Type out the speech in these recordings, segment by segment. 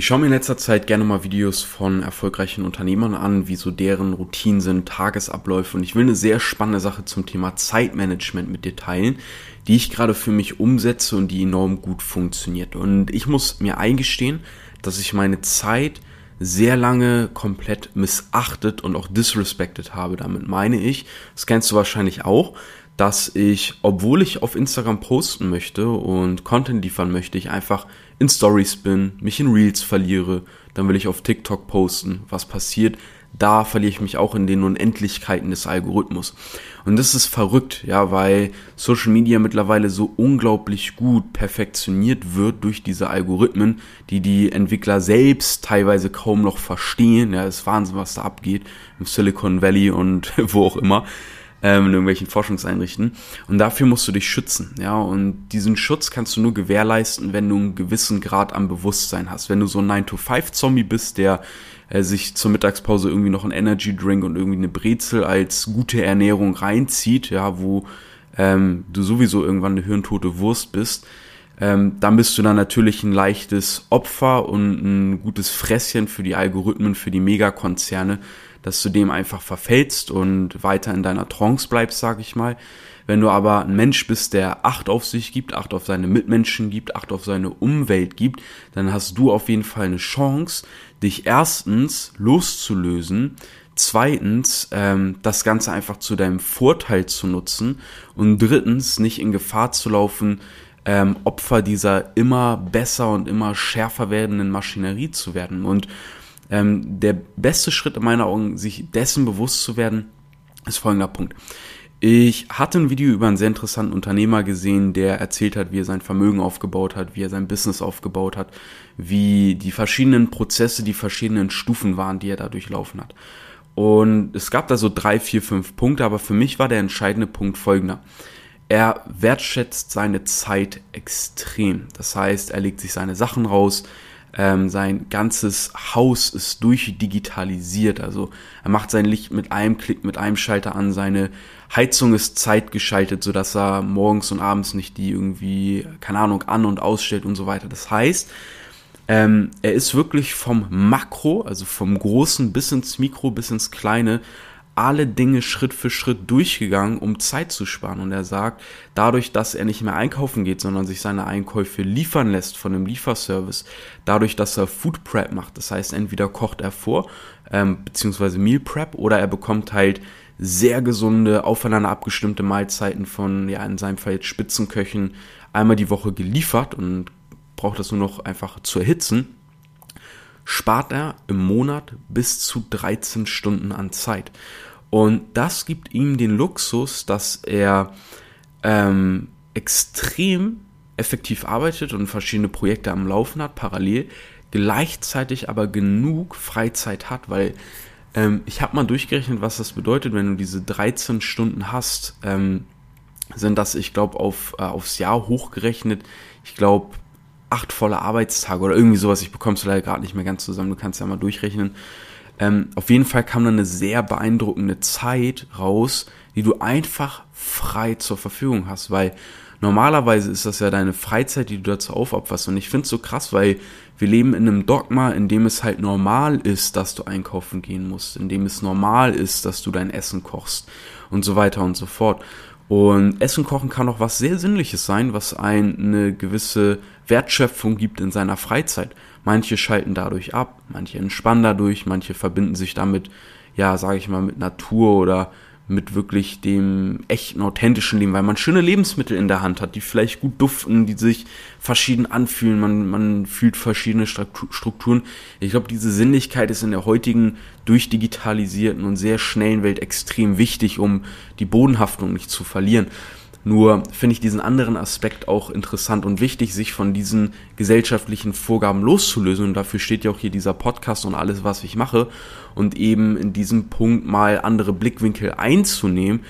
Ich schaue mir in letzter Zeit gerne mal Videos von erfolgreichen Unternehmern an, wie so deren Routinen sind, Tagesabläufe. Und ich will eine sehr spannende Sache zum Thema Zeitmanagement mit dir teilen, die ich gerade für mich umsetze und die enorm gut funktioniert. Und ich muss mir eingestehen, dass ich meine Zeit sehr lange komplett missachtet und auch disrespected habe. Damit meine ich, das kennst du wahrscheinlich auch, dass ich, obwohl ich auf Instagram posten möchte und Content liefern möchte, ich einfach in Stories bin, mich in Reels verliere, dann will ich auf TikTok posten. Was passiert? Da verliere ich mich auch in den Unendlichkeiten des Algorithmus. Und das ist verrückt, ja, weil Social Media mittlerweile so unglaublich gut perfektioniert wird durch diese Algorithmen, die die Entwickler selbst teilweise kaum noch verstehen. Ja, ist Wahnsinn, was da abgeht im Silicon Valley und wo auch immer ähm, in irgendwelchen Forschungseinrichten. Und dafür musst du dich schützen, ja. Und diesen Schutz kannst du nur gewährleisten, wenn du einen gewissen Grad an Bewusstsein hast. Wenn du so ein 9-to-5-Zombie bist, der äh, sich zur Mittagspause irgendwie noch einen Energy Drink und irgendwie eine Brezel als gute Ernährung reinzieht, ja, wo ähm, du sowieso irgendwann eine hirntote Wurst bist, ähm, dann bist du dann natürlich ein leichtes Opfer und ein gutes Fresschen für die Algorithmen, für die Megakonzerne, dass du dem einfach verfällst und weiter in deiner Trance bleibst, sag ich mal. Wenn du aber ein Mensch bist, der Acht auf sich gibt, Acht auf seine Mitmenschen gibt, Acht auf seine Umwelt gibt, dann hast du auf jeden Fall eine Chance, dich erstens loszulösen, zweitens ähm, das Ganze einfach zu deinem Vorteil zu nutzen und drittens nicht in Gefahr zu laufen, ähm, Opfer dieser immer besser und immer schärfer werdenden Maschinerie zu werden. Und ähm, der beste Schritt in meiner Augen, sich dessen bewusst zu werden, ist folgender Punkt. Ich hatte ein Video über einen sehr interessanten Unternehmer gesehen, der erzählt hat, wie er sein Vermögen aufgebaut hat, wie er sein Business aufgebaut hat, wie die verschiedenen Prozesse, die verschiedenen Stufen waren, die er da durchlaufen hat. Und es gab da so drei, vier, fünf Punkte, aber für mich war der entscheidende Punkt folgender. Er wertschätzt seine Zeit extrem. Das heißt, er legt sich seine Sachen raus, ähm, sein ganzes Haus ist durchdigitalisiert. Also er macht sein Licht mit einem Klick, mit einem Schalter an. Seine Heizung ist zeitgeschaltet, sodass er morgens und abends nicht die irgendwie, keine Ahnung, an- und ausstellt und so weiter. Das heißt, ähm, er ist wirklich vom Makro, also vom Großen bis ins Mikro, bis ins Kleine, alle Dinge Schritt für Schritt durchgegangen, um Zeit zu sparen. Und er sagt, dadurch, dass er nicht mehr einkaufen geht, sondern sich seine Einkäufe liefern lässt von einem Lieferservice, dadurch, dass er Food Prep macht, das heißt, entweder kocht er vor, ähm, beziehungsweise Meal Prep, oder er bekommt halt sehr gesunde, aufeinander abgestimmte Mahlzeiten von, ja, in seinem Fall jetzt Spitzenköchen einmal die Woche geliefert und braucht das nur noch einfach zu erhitzen spart er im Monat bis zu 13 Stunden an Zeit. Und das gibt ihm den Luxus, dass er ähm, extrem effektiv arbeitet und verschiedene Projekte am Laufen hat, parallel, gleichzeitig aber genug Freizeit hat, weil ähm, ich habe mal durchgerechnet, was das bedeutet, wenn du diese 13 Stunden hast, ähm, sind das, ich glaube, auf, äh, aufs Jahr hochgerechnet, ich glaube, acht volle Arbeitstage oder irgendwie sowas. Ich bekomme es leider gerade nicht mehr ganz zusammen. Du kannst ja mal durchrechnen. Ähm, auf jeden Fall kam dann eine sehr beeindruckende Zeit raus, die du einfach frei zur Verfügung hast, weil normalerweise ist das ja deine Freizeit, die du dazu aufopferst. Und ich finde es so krass, weil wir leben in einem Dogma, in dem es halt normal ist, dass du einkaufen gehen musst, in dem es normal ist, dass du dein Essen kochst und so weiter und so fort. Und Essen kochen kann auch was sehr Sinnliches sein, was eine gewisse Wertschöpfung gibt in seiner Freizeit. Manche schalten dadurch ab, manche entspannen dadurch, manche verbinden sich damit, ja, sage ich mal, mit Natur oder mit wirklich dem echten, authentischen Leben, weil man schöne Lebensmittel in der Hand hat, die vielleicht gut duften, die sich verschieden anfühlen, man, man fühlt verschiedene Strukturen. Ich glaube, diese Sinnlichkeit ist in der heutigen durchdigitalisierten und sehr schnellen Welt extrem wichtig, um die Bodenhaftung nicht zu verlieren. Nur finde ich diesen anderen Aspekt auch interessant und wichtig, sich von diesen gesellschaftlichen Vorgaben loszulösen. Und dafür steht ja auch hier dieser Podcast und alles, was ich mache. Und eben in diesem Punkt mal andere Blickwinkel einzunehmen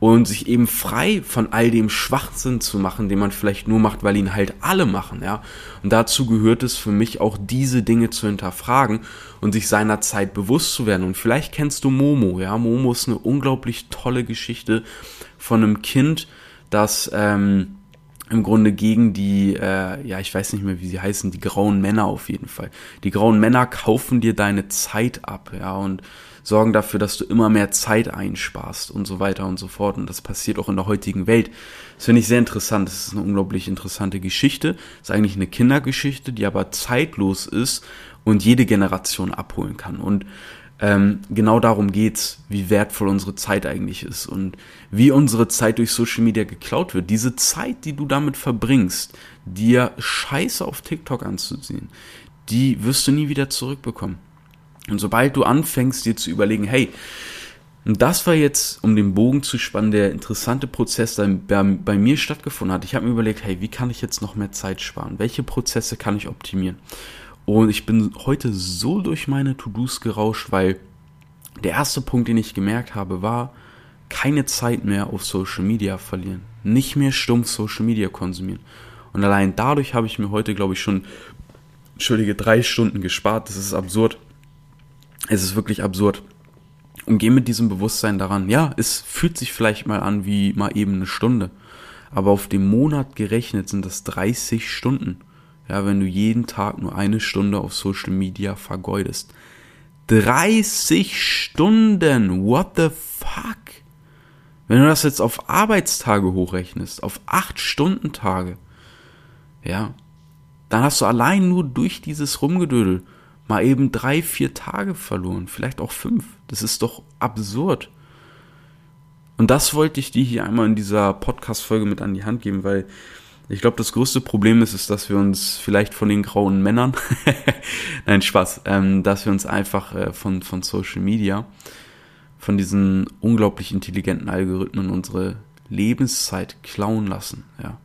und sich eben frei von all dem Schwachsinn zu machen, den man vielleicht nur macht, weil ihn halt alle machen, ja. Und dazu gehört es für mich auch diese Dinge zu hinterfragen und sich seiner Zeit bewusst zu werden. Und vielleicht kennst du Momo, ja. Momo ist eine unglaublich tolle Geschichte von einem Kind, das ähm, im Grunde gegen die, äh, ja, ich weiß nicht mehr, wie sie heißen, die grauen Männer auf jeden Fall. Die grauen Männer kaufen dir deine Zeit ab, ja, und sorgen dafür, dass du immer mehr Zeit einsparst und so weiter und so fort. Und das passiert auch in der heutigen Welt. Das finde ich sehr interessant. Das ist eine unglaublich interessante Geschichte. Das ist eigentlich eine Kindergeschichte, die aber zeitlos ist und jede Generation abholen kann. Und ähm, genau darum geht's, wie wertvoll unsere Zeit eigentlich ist und wie unsere Zeit durch Social Media geklaut wird. Diese Zeit, die du damit verbringst, dir Scheiße auf TikTok anzusehen, die wirst du nie wieder zurückbekommen. Und sobald du anfängst, dir zu überlegen, hey, das war jetzt, um den Bogen zu spannen, der interessante Prozess, der bei mir stattgefunden hat. Ich habe mir überlegt, hey, wie kann ich jetzt noch mehr Zeit sparen? Welche Prozesse kann ich optimieren? Und ich bin heute so durch meine To-Dos gerauscht, weil der erste Punkt, den ich gemerkt habe, war, keine Zeit mehr auf Social Media verlieren. Nicht mehr stumpf Social Media konsumieren. Und allein dadurch habe ich mir heute, glaube ich, schon, entschuldige, drei Stunden gespart. Das ist absurd. Es ist wirklich absurd. Und gehe mit diesem Bewusstsein daran. Ja, es fühlt sich vielleicht mal an wie mal eben eine Stunde. Aber auf den Monat gerechnet sind das 30 Stunden. Ja, wenn du jeden Tag nur eine Stunde auf Social Media vergeudest. 30 Stunden! What the fuck? Wenn du das jetzt auf Arbeitstage hochrechnest, auf 8-Stunden-Tage, ja, dann hast du allein nur durch dieses Rumgedödel mal eben drei, vier Tage verloren, vielleicht auch fünf. Das ist doch absurd. Und das wollte ich dir hier einmal in dieser Podcast-Folge mit an die Hand geben, weil ich glaube, das größte Problem ist, ist, dass wir uns vielleicht von den grauen Männern, nein, Spaß, ähm, dass wir uns einfach äh, von, von Social Media, von diesen unglaublich intelligenten Algorithmen unsere Lebenszeit klauen lassen, ja.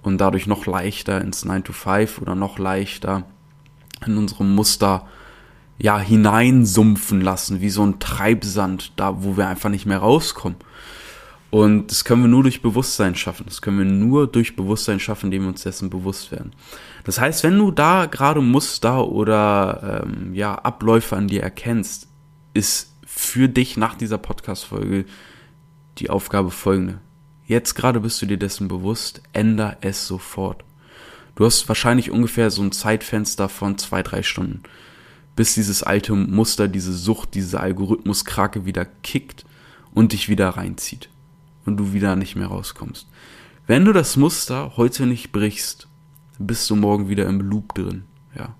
Und dadurch noch leichter ins 9 to 5 oder noch leichter in unserem Muster ja hineinsumpfen lassen, wie so ein Treibsand, da wo wir einfach nicht mehr rauskommen. Und das können wir nur durch Bewusstsein schaffen. Das können wir nur durch Bewusstsein schaffen, indem wir uns dessen bewusst werden. Das heißt, wenn du da gerade Muster oder ähm, ja, Abläufe an dir erkennst, ist für dich nach dieser Podcast-Folge die Aufgabe folgende. Jetzt gerade bist du dir dessen bewusst, änder es sofort. Du hast wahrscheinlich ungefähr so ein Zeitfenster von zwei, drei Stunden, bis dieses alte Muster, diese Sucht, diese Algorithmuskrake wieder kickt und dich wieder reinzieht und du wieder nicht mehr rauskommst. Wenn du das Muster heute nicht brichst, bist du morgen wieder im Loop drin, ja.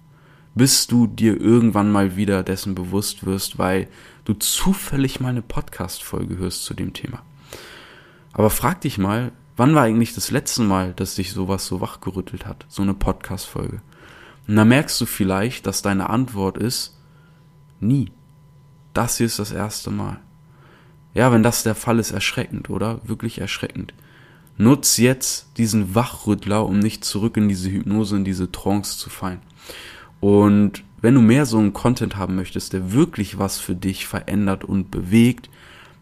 Bis du dir irgendwann mal wieder dessen bewusst wirst, weil du zufällig mal eine Podcast-Folge hörst zu dem Thema. Aber frag dich mal, wann war eigentlich das letzte Mal, dass dich sowas so wachgerüttelt hat, so eine Podcast-Folge? Und da merkst du vielleicht, dass deine Antwort ist, nie. Das hier ist das erste Mal. Ja, wenn das der Fall ist, erschreckend, oder? Wirklich erschreckend. Nutz jetzt diesen Wachrüttler, um nicht zurück in diese Hypnose, in diese Trance zu fallen. Und wenn du mehr so einen Content haben möchtest, der wirklich was für dich verändert und bewegt,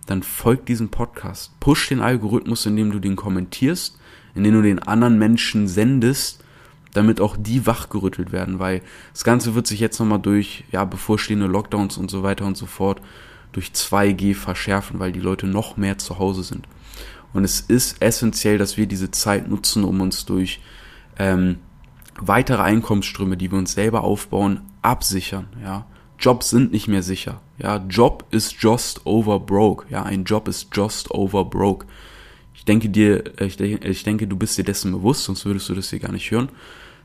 dann folg diesem Podcast. Push den Algorithmus, indem du den kommentierst, indem du den anderen Menschen sendest, damit auch die wachgerüttelt werden, weil das Ganze wird sich jetzt nochmal durch, ja, bevorstehende Lockdowns und so weiter und so fort durch 2G verschärfen, weil die Leute noch mehr zu Hause sind. Und es ist essentiell, dass wir diese Zeit nutzen, um uns durch ähm, weitere Einkommensströme, die wir uns selber aufbauen, absichern. Ja, Jobs sind nicht mehr sicher. Ja, Job ist just over broke. Ja, ein Job ist just over broke. Ich denke dir, ich denke, ich denke, du bist dir dessen bewusst, sonst würdest du das hier gar nicht hören.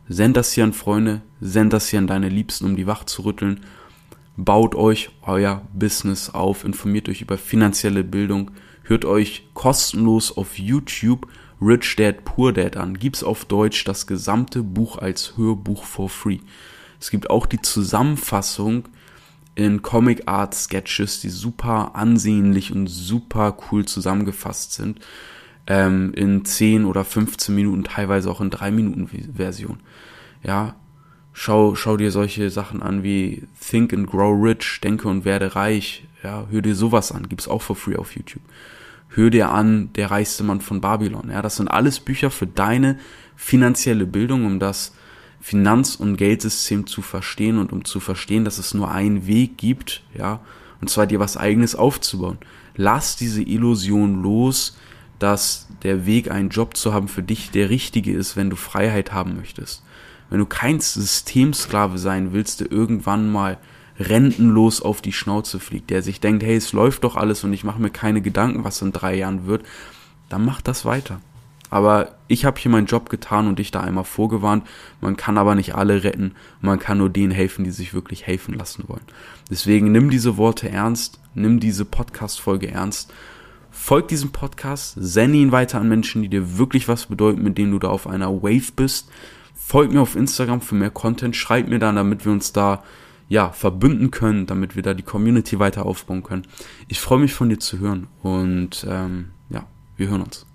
Send das hier an Freunde, send das hier an deine Liebsten, um die wach zu rütteln baut euch euer Business auf, informiert euch über finanzielle Bildung, hört euch kostenlos auf YouTube Rich Dad Poor Dad an. Gibt's auf Deutsch das gesamte Buch als Hörbuch for free. Es gibt auch die Zusammenfassung in Comic Art Sketches, die super ansehnlich und super cool zusammengefasst sind. Ähm, in 10 oder 15 Minuten, teilweise auch in 3 Minuten Version. Ja, Schau, schau dir solche Sachen an wie Think and Grow Rich, Denke und werde reich. Ja, hör dir sowas an, gibt's auch for free auf YouTube. Hör dir an, der reichste Mann von Babylon. Ja, das sind alles Bücher für deine finanzielle Bildung, um das Finanz- und Geldsystem zu verstehen und um zu verstehen, dass es nur einen Weg gibt, ja, und zwar dir was eigenes aufzubauen. Lass diese Illusion los, dass der Weg, einen Job zu haben, für dich der richtige ist, wenn du Freiheit haben möchtest. Wenn du kein Systemsklave sein willst, der irgendwann mal rentenlos auf die Schnauze fliegt, der sich denkt, hey, es läuft doch alles und ich mache mir keine Gedanken, was in drei Jahren wird, dann mach das weiter. Aber ich habe hier meinen Job getan und dich da einmal vorgewarnt. Man kann aber nicht alle retten. Man kann nur denen helfen, die sich wirklich helfen lassen wollen. Deswegen nimm diese Worte ernst, nimm diese Podcast-Folge ernst. Folg diesem Podcast, sende ihn weiter an Menschen, die dir wirklich was bedeuten, mit denen du da auf einer Wave bist. Folg mir auf Instagram für mehr Content, schreib mir dann, damit wir uns da ja, verbünden können, damit wir da die Community weiter aufbauen können. Ich freue mich von dir zu hören und ähm, ja, wir hören uns.